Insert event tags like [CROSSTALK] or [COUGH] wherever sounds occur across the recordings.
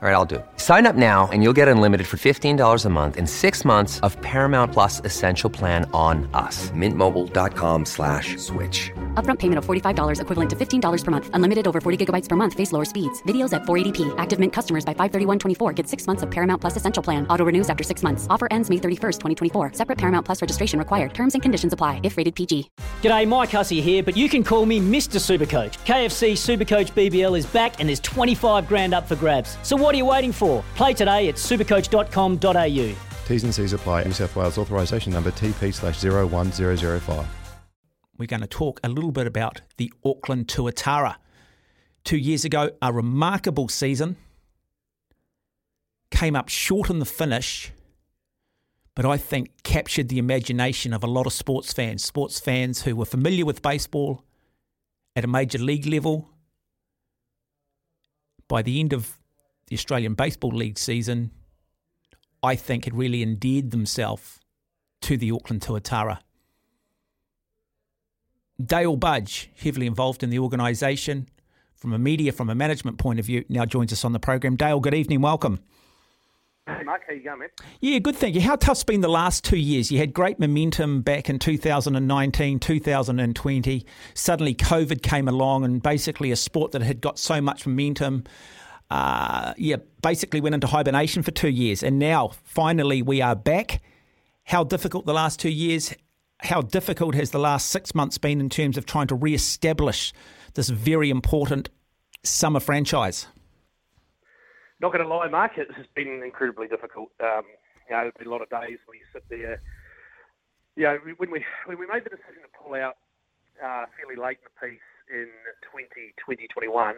All right, I'll do it. Sign up now and you'll get unlimited for $15 a month in six months of Paramount Plus Essential Plan on us. Mintmobile.com slash switch. Upfront payment of $45 equivalent to $15 per month. Unlimited over 40 gigabytes per month. Face lower speeds. Videos at 480p. Active Mint customers by 531.24 get six months of Paramount Plus Essential Plan. Auto renews after six months. Offer ends May 31st, 2024. Separate Paramount Plus registration required. Terms and conditions apply if rated PG. G'day, Mike Hussey here, but you can call me Mr. Supercoach. KFC Supercoach BBL is back and there's 25 grand up for grabs. So what are you waiting for? Play today at supercoach.com.au. T's and C's apply. New South Wales authorisation number TP slash 01005. We're going to talk a little bit about the Auckland Tuatara. Two years ago, a remarkable season. Came up short in the finish, but I think captured the imagination of a lot of sports fans. Sports fans who were familiar with baseball at a major league level. By the end of the Australian Baseball League season, I think had really endeared themselves to the Auckland Tuatara. Dale Budge, heavily involved in the organisation from a media, from a management point of view, now joins us on the program. Dale, good evening, welcome. Hey, Mark, how you going, man? Yeah, good, thank you. How tough's been the last two years? You had great momentum back in 2019, 2020. Suddenly, COVID came along, and basically, a sport that had got so much momentum uh, yeah, basically went into hibernation for two years, and now finally we are back. How difficult the last two years? How difficult has the last six months been in terms of trying to re-establish this very important summer franchise? Not going to lie, Mark, it has been incredibly difficult. Um, you know, a lot of days you sit there. You know, when we when we made the decision to pull out uh, fairly late in the piece in 2020, 2021,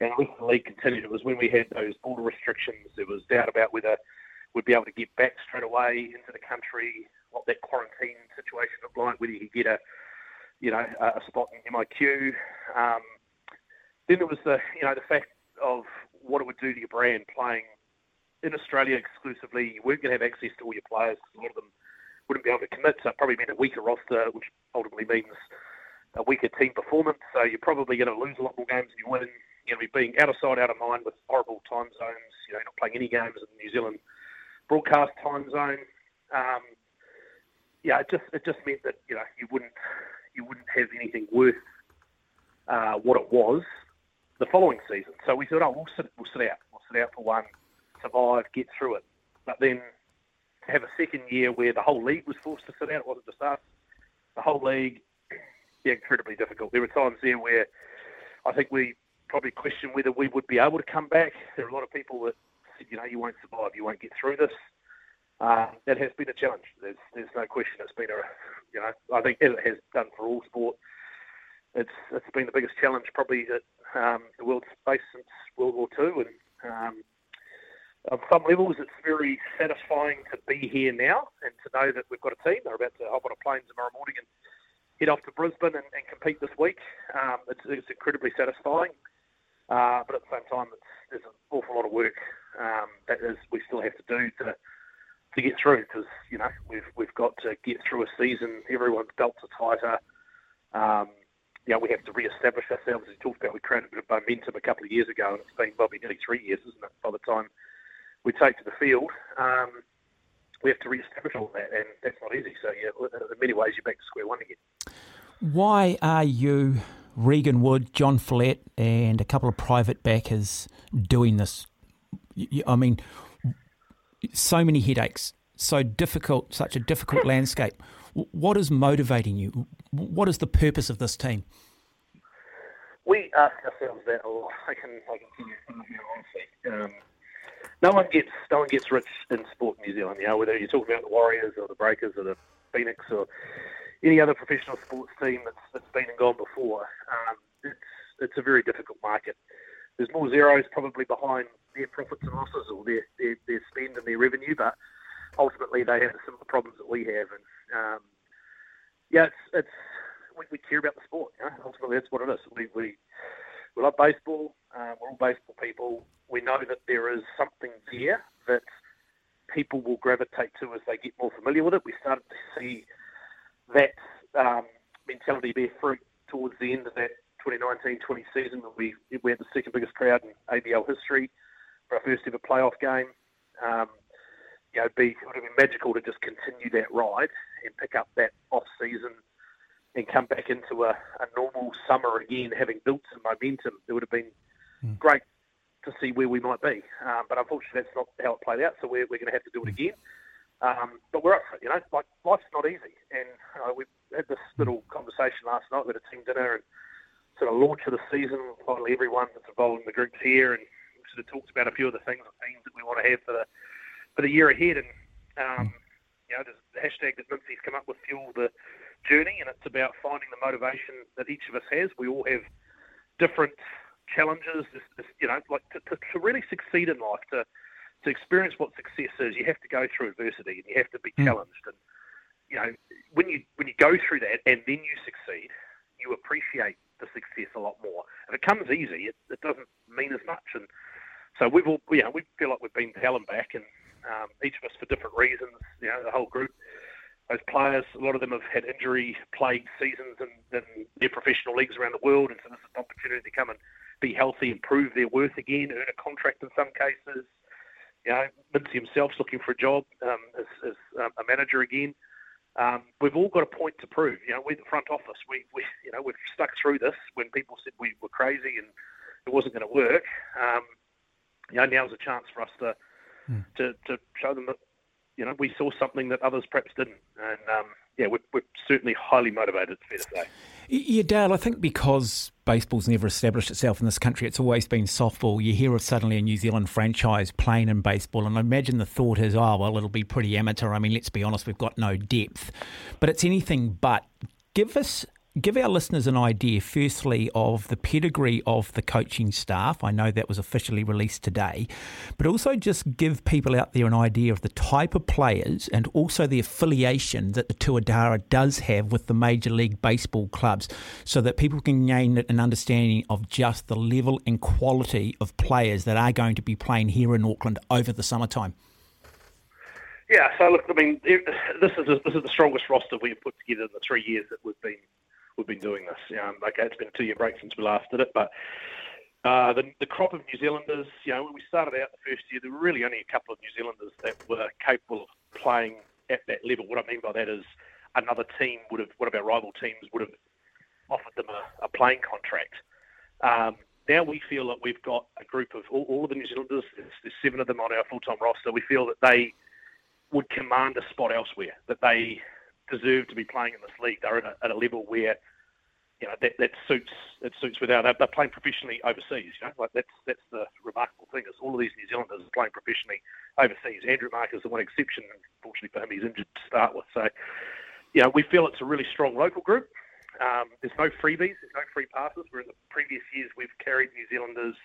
and with the league continued, it was when we had those border restrictions. There was doubt about whether we'd be able to get back straight away into the country, what that quarantine situation looked like, whether you could get a, you know, a spot in MIQ. Um, then there was the, you know, the fact of what it would do to your brand playing in Australia exclusively. You weren't going to have access to all your players. A lot of them wouldn't be able to commit, so it probably meant a weaker roster, which ultimately means a weaker team performance. So you're probably going to lose a lot more games than you win you know, be being out of sight, out of mind with horrible time zones, you know, not playing any games in the New Zealand broadcast time zone. Um, yeah, it just it just meant that you know you wouldn't you wouldn't have anything worth uh, what it was the following season. So we thought, oh, we'll sit we'll sit out, we'll sit out for one, survive, get through it. But then to have a second year where the whole league was forced to sit out, it wasn't just us. The whole league, yeah, incredibly difficult. There were times there where I think we probably questioned whether we would be able to come back. There are a lot of people that said, you know, you won't survive, you won't get through this. Uh, that has been a challenge. There's, there's no question. It's been a, you know, I think as it has done for all sport, it's it's been the biggest challenge probably that um, the world's faced since World War II. And um, on some levels, it's very satisfying to be here now and to know that we've got a team. They're about to hop on a plane tomorrow morning and head off to Brisbane and, and compete this week. Um, it's, it's incredibly satisfying. Uh, but at the same time, there's an awful lot of work um, that is we still have to do to to get through because you know we've we've got to get through a season. Everyone's belts are tighter. Um, we have to re-establish ourselves. As you talked about, we created a bit of momentum a couple of years ago, and it's been probably nearly three years, isn't it? By the time we take to the field, um, we have to re-establish all that, and that's not easy. So, yeah, in many ways, you're back to square one again. Why are you Regan Wood, John Follett, and a couple of private backers doing this. I mean, so many headaches, so difficult, such a difficult [LAUGHS] landscape. What is motivating you? What is the purpose of this team? We ask ourselves that a lot. I can, I can tell you honestly. Um, no one gets no one gets rich in sport in New Zealand. You know, whether you're talking about the Warriors or the Breakers or the Phoenix or any other professional sports team that's, that's been and gone before, um, it's it's a very difficult market. There's more zeros probably behind their profits and losses or their, their, their spend and their revenue, but ultimately they have the similar problems that we have. And um, yeah, it's it's we, we care about the sport. You know? Ultimately, that's what it is. We we we love baseball. Um, we're all baseball people. We know that there is something there that people will gravitate to as they get more familiar with it. We started to see that um, mentality bear fruit towards the end of that 2019-20 season when we, we had the second biggest crowd in ABL history for our first ever playoff game. Um, you know, be, it would have been magical to just continue that ride and pick up that off season and come back into a, a normal summer again, having built some momentum. It would have been mm. great to see where we might be. Um, but unfortunately, that's not how it played out. So we're, we're going to have to do it again. Um, but we're up for it, you know. Like life's not easy, and uh, we had this little conversation last night with a team dinner and sort of launch of the season. Finally, everyone that's involved in the group's here, and we sort of talked about a few of the things and themes that we want to have for the for the year ahead. And um, you know, there's the hashtag that Mincy's come up with, fuel the journey, and it's about finding the motivation that each of us has. We all have different challenges, you know, like to, to, to really succeed in life, to to experience what success is, you have to go through adversity and you have to be mm. challenged. And you know, when you when you go through that and then you succeed, you appreciate the success a lot more. If it comes easy, it, it doesn't mean as much. And so we've all, you know, we feel like we've been to hell and back, and um, each of us for different reasons. You know, the whole group, those players, a lot of them have had injury-plagued seasons in, in their professional leagues around the world, and so this is an opportunity to come and be healthy and prove their worth again, earn a contract in some cases. You know, Mincy himself's looking for a job um, as, as um, a manager again. Um, we've all got a point to prove. You know, we're the front office. We, we, you know, we've stuck through this when people said we were crazy and it wasn't going to work. Um, you know, now's a chance for us to, mm. to to show them that, you know, we saw something that others perhaps didn't. And um, yeah, we're, we're certainly highly motivated. It's fair to say. Yeah, Dale, I think because baseball's never established itself in this country, it's always been softball. You hear of suddenly a New Zealand franchise playing in baseball, and I imagine the thought is, oh, well, it'll be pretty amateur. I mean, let's be honest, we've got no depth. But it's anything but. Give us give our listeners an idea, firstly, of the pedigree of the coaching staff. I know that was officially released today, but also just give people out there an idea of the type of players and also the affiliation that the Tuatara does have with the Major League Baseball clubs so that people can gain an understanding of just the level and quality of players that are going to be playing here in Auckland over the summertime. Yeah, so look, I mean, this is a, this is the strongest roster we've put together in the three years that we've been we've been doing this. Okay, it's been a two-year break since we last did it, but uh, the, the crop of New Zealanders, you know, when we started out the first year, there were really only a couple of New Zealanders that were capable of playing at that level. What I mean by that is another team would have, one of our rival teams would have offered them a, a playing contract. Um, now we feel that we've got a group of all, all of the New Zealanders, there's, there's seven of them on our full-time roster. We feel that they would command a spot elsewhere, that they deserve to be playing in this league. They're at a, at a level where you know that, that suits it suits without they're playing professionally overseas. You know, like that's that's the remarkable thing is all of these New Zealanders are playing professionally overseas. Andrew Mark is the one exception. Unfortunately for him, he's injured to start with. So, you know, we feel it's a really strong local group. Um, there's no freebies, there's no free passes. Where in the previous years we've carried New Zealanders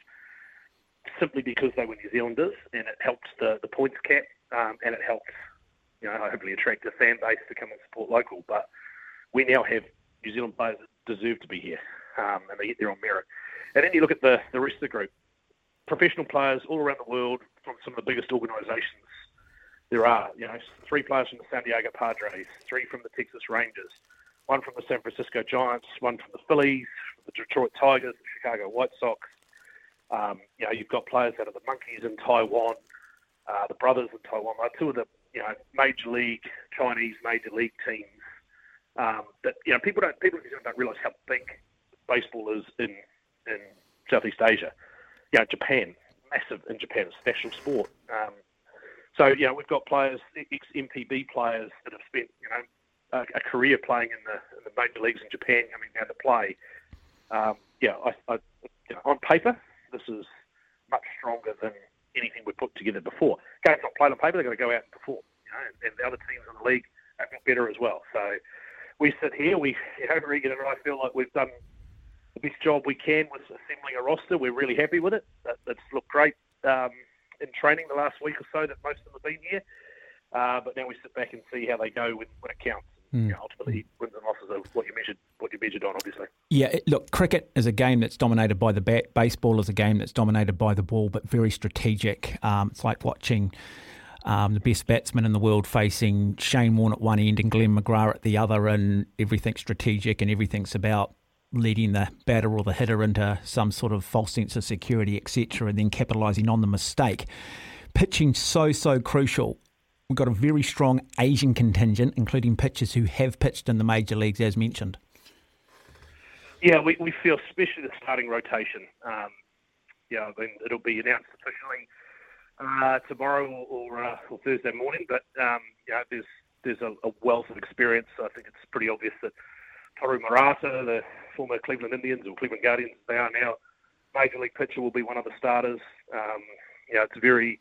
simply because they were New Zealanders, and it helped the, the points cap, um, and it helped you know, hopefully attract a fan base to come and support local. But we now have New Zealand players that deserve to be here, um, and they get there on merit. And then you look at the, the rest of the group, professional players all around the world from some of the biggest organisations. There are, you know, three players from the San Diego Padres, three from the Texas Rangers, one from the San Francisco Giants, one from the Phillies, the Detroit Tigers, the Chicago White Sox. Um, you know, you've got players out of the Monkeys in Taiwan, uh, the Brothers in Taiwan. Like two of the you know major league Chinese major league teams. Um, that you know people don't people don't realise how big baseball is in in Southeast Asia. You know Japan, massive in Japan, it's national sport. Um, so you know we've got players, ex NPB players that have spent you know a, a, career playing in the, in the major leagues in Japan coming down to play. Um, yeah, I, I, you know, on paper this is much stronger than anything we've put together before. Games not played on paper; they've got to go out and perform. You know, and, the other teams in the league have got better as well. So we sit here, we, Regan and I feel like we've done the best job we can with assembling a roster. We're really happy with it. That, that's looked great um, in training the last week or so that most of them have been here. Uh, but now we sit back and see how they go when, when it counts. Mm. You know, ultimately, wins and losses are what you measured, what you measured on, obviously. Yeah, look, cricket is a game that's dominated by the bat. Baseball is a game that's dominated by the ball, but very strategic. Um, it's like watching um, the best batsman in the world facing Shane Warne at one end and Glenn McGrath at the other, and everything's strategic and everything's about leading the batter or the hitter into some sort of false sense of security, etc., and then capitalising on the mistake. Pitching so so crucial. We've got a very strong Asian contingent, including pitchers who have pitched in the major leagues, as mentioned. Yeah, we, we feel, especially the starting rotation. Um, yeah, I mean, it'll be announced officially uh, tomorrow or, or, uh, or, Thursday morning. But um, yeah, there's there's a, a, wealth of experience. I think it's pretty obvious that Toru Murata, the former Cleveland Indians or Cleveland Guardians, they are now major league pitcher, will be one of the starters. Um, know, it's very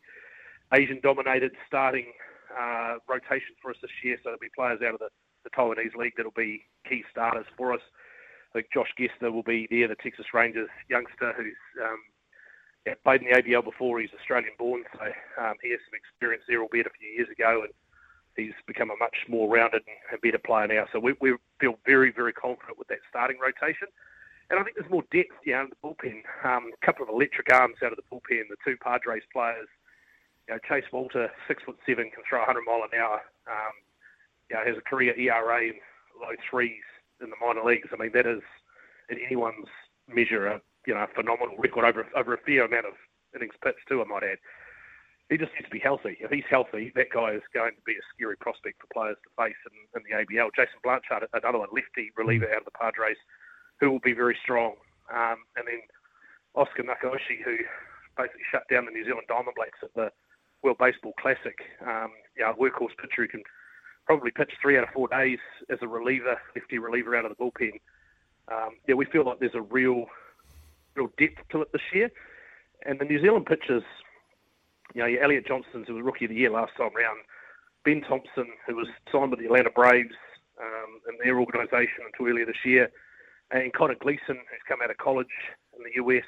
Asian-dominated starting uh, rotation for us this year. So there'll be players out of the, the Taiwanese league that'll be key starters for us. I think Josh Gester will be there, the Texas Rangers youngster who's um, yeah, played in the ABL before. He's Australian born, so um, he has some experience there, albeit a few years ago, and he's become a much more rounded and better player now. So we, we feel very, very confident with that starting rotation. And I think there's more depth, know, in the bullpen. Um, a couple of electric arms out of the bullpen. The two Padres players, you know, Chase Walter, six foot seven, can throw 100 mile an hour. Um, you know, has a career ERA in low threes in the minor leagues. I mean, that is in anyone's measure a you know, a phenomenal record over over a fair amount of innings pitched too. I might add. He just needs to be healthy. If he's healthy, that guy is going to be a scary prospect for players to face in, in the ABL. Jason Blanchard, another one, lefty reliever out of the Padres, who will be very strong. Um, and then Oscar Nakaoshi, who basically shut down the New Zealand Diamondblacks at the World Baseball Classic. Um, a workhorse pitcher who can probably pitch three out of four days as a reliever, lefty reliever out of the bullpen. Um, yeah, we feel like there's a real real depth to it this year. And the New Zealand pitchers, you know, Elliot Johnston, who was Rookie of the Year last time round, Ben Thompson, who was signed with the Atlanta Braves um, in their organisation until earlier this year, and Connor Gleason, who's come out of college in the US,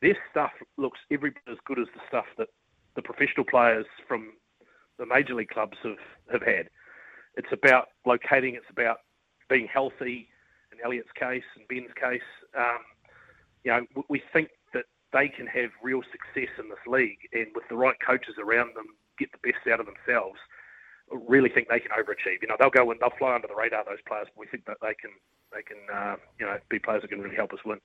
their stuff looks every bit as good as the stuff that the professional players from the major league clubs have, have had. It's about locating, it's about being healthy in Elliot's case and Ben's case. Um, you know, we think that they can have real success in this league, and with the right coaches around them, get the best out of themselves. Really think they can overachieve. You know, they'll go and they'll fly under the radar. Those players, but we think that they can, they can, uh, you know, be players that can really help us win.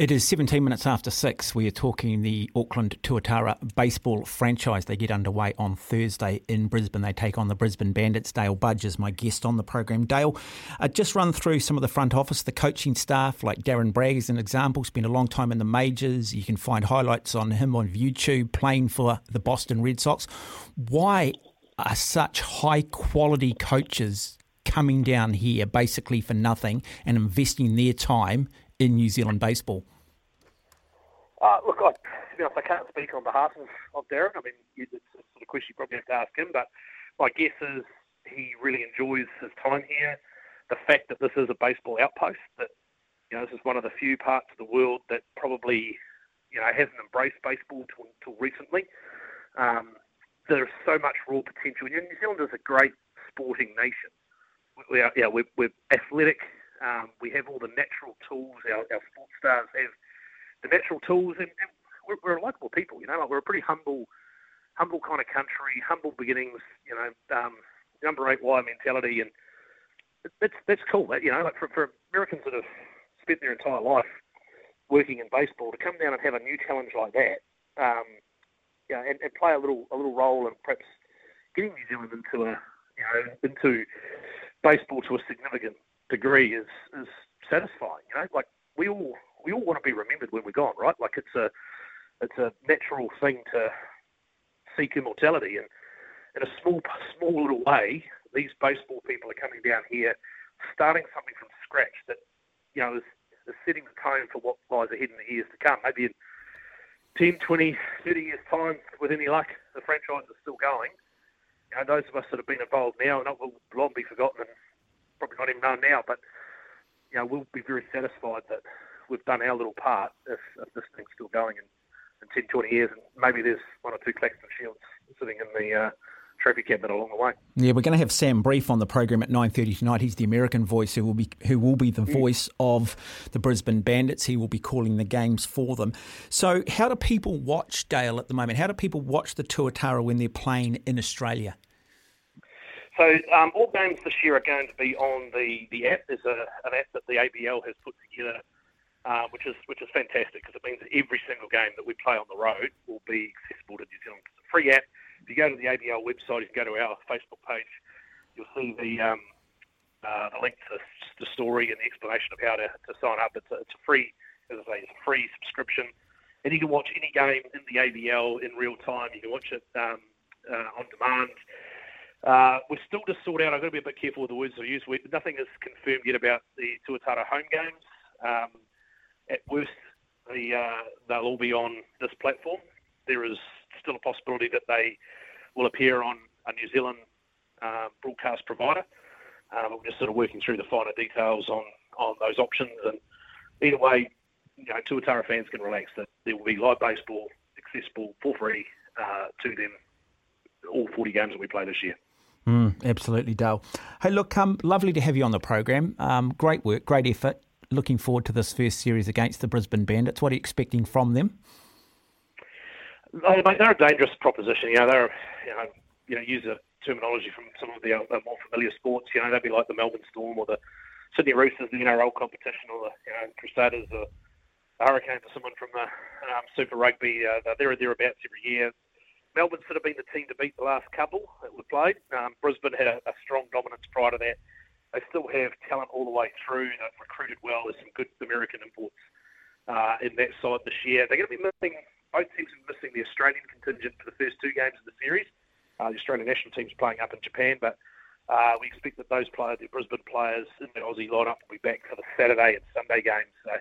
It is 17 minutes after six. We are talking the Auckland Tuatara baseball franchise. They get underway on Thursday in Brisbane. They take on the Brisbane Bandits. Dale Budge is my guest on the program. Dale, uh, just run through some of the front office, the coaching staff, like Darren Bragg is an example. Spent a long time in the majors. You can find highlights on him on YouTube playing for the Boston Red Sox. Why are such high quality coaches coming down here basically for nothing and investing their time in New Zealand baseball? Uh, look, I, to be honest, I can't speak on behalf of, of Darren. I mean, it's a sort of question you probably have to ask him, but my guess is he really enjoys his time here. The fact that this is a baseball outpost, that you know, this is one of the few parts of the world that probably you know hasn't embraced baseball until recently. Um, there's so much raw potential. New Zealand is a great sporting nation. We are, yeah, we're, we're athletic. Um, we have all the natural tools. Our, our sports stars have the natural tools, and, and we're, we're a likable people. You know, like we're a pretty humble, humble kind of country, humble beginnings. You know, um, number eight wire mentality, and that's that's cool. That, you know, like for, for Americans that have spent their entire life working in baseball to come down and have a new challenge like that, um, and, and play a little a little role in perhaps getting New Zealand into a you know into baseball to a significant degree is is satisfying. You know, like we all we all want to be remembered when we're gone, right? Like it's a it's a natural thing to seek immortality, and in a small small little way, these baseball people are coming down here, starting something from scratch that you know is, is setting the tone for what lies ahead in the years to come. Maybe in 10, 20, 30 years time, with any luck, the franchise is still going. You know, those of us that have been involved now, not will long be forgotten and probably not even known now, but you know, we'll be very satisfied that we've done our little part if, if this thing's still going in, in 10, 20 years, and maybe there's one or two Claxton Shields sitting in the uh, trophy cabinet along the way. Yeah, we're going to have Sam Brief on the program at nine thirty tonight. He's the American voice who will be who will be the mm. voice of the Brisbane Bandits. He will be calling the games for them. So, how do people watch Dale at the moment? How do people watch the Tuatara when they're playing in Australia? So um, all games this year are going to be on the, the app. There's a, an app that the ABL has put together, uh, which is which is fantastic because it means that every single game that we play on the road will be accessible to New Zealand. It's a free app if you go to the ABL website, if you go to our Facebook page, you'll see the um, uh, the link to the story and the explanation of how to, to sign up. It's a, it's a free, as I say, it's a free subscription, and you can watch any game in the ABL in real time. You can watch it um, uh, on demand. Uh, we're still to sort out. I've got to be a bit careful with the words I use. We, nothing is confirmed yet about the Tuatara home games. Um, at worst, the, uh, they'll all be on this platform. There is still a possibility that they will appear on a New Zealand uh, broadcast provider. Uh, we're just sort of working through the finer details on, on those options. And either way, you know, Tuatara fans can relax that there will be live baseball accessible for free uh, to them all 40 games that we play this year. Mm, absolutely, Dale. Hey, look, um, lovely to have you on the program. Um, great work, great effort. Looking forward to this first series against the Brisbane Bandits. What are you expecting from them? Oh, mate, they're a dangerous proposition. You know, they're you know, you know, use a terminology from some of the uh, more familiar sports. You know, they'd be like the Melbourne Storm or the Sydney Roosters, in the NRL competition, or the you know, Crusaders, or the Hurricane for someone from the um, Super Rugby. Uh, they're thereabouts every year. Melbourne sort of been the team to beat the last couple that we played. Um, Brisbane had a, a strong dominance prior to that. They still have talent all the way through. They've recruited well. There's some good American imports uh, in that side this year. They're going to be missing both teams are missing the Australian contingent for the first two games of the series. Uh, the Australian national team's playing up in Japan, but uh, we expect that those players, the Brisbane players in the Aussie lineup, will be back for the Saturday and Sunday games. So,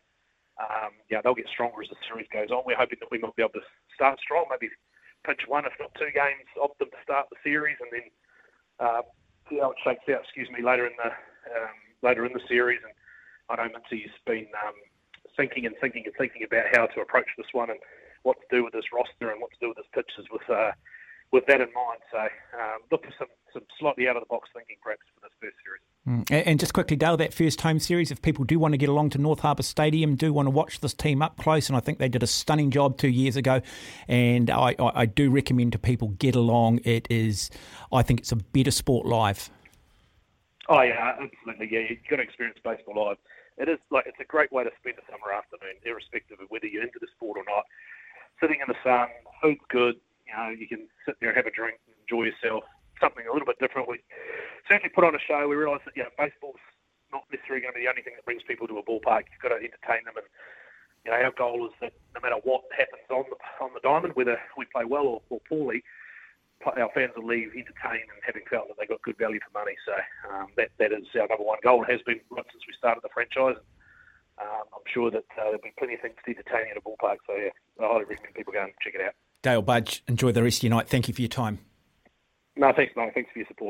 um, yeah, they'll get stronger as the series goes on. We're hoping that we might be able to start strong, maybe pinch one, if not two games of them to start the series, and then uh, see how it shakes out. Excuse me, later in the um, later in the series. And I know Mincy's been um, thinking and thinking and thinking about how to approach this one, and what to do with this roster and what to do with his pitches with uh, with that in mind. So um, look for some, some slightly out of the box thinking perhaps for this first series. Mm. Mm. And just quickly, Dale, that first home series, if people do want to get along to North Harbour Stadium, do want to watch this team up close, and I think they did a stunning job two years ago, and I, I, I do recommend to people get along. It is, I think it's a better sport live. Oh yeah, absolutely. Yeah, you've got to experience baseball live. It is like it's a great way to spend a summer afternoon, irrespective of whether you're into the sport or not sitting in the sun, food's good. You know, you can sit there have a drink, enjoy yourself. Something a little bit different. We certainly put on a show. We realise that you know baseball's not necessarily going to be the only thing that brings people to a ballpark. You've got to entertain them, and you know our goal is that no matter what happens on the on the diamond, whether we play well or, or poorly, our fans will leave entertained and having felt that they got good value for money. So um, that that is our number one goal. It has been right since we started the franchise. Um, I'm sure that uh, there'll be plenty of things to entertain at a ballpark. So yeah, I highly recommend people go and check it out. Dale Budge, enjoy the rest of your night. Thank you for your time. No, thanks, mate. Thanks for your support.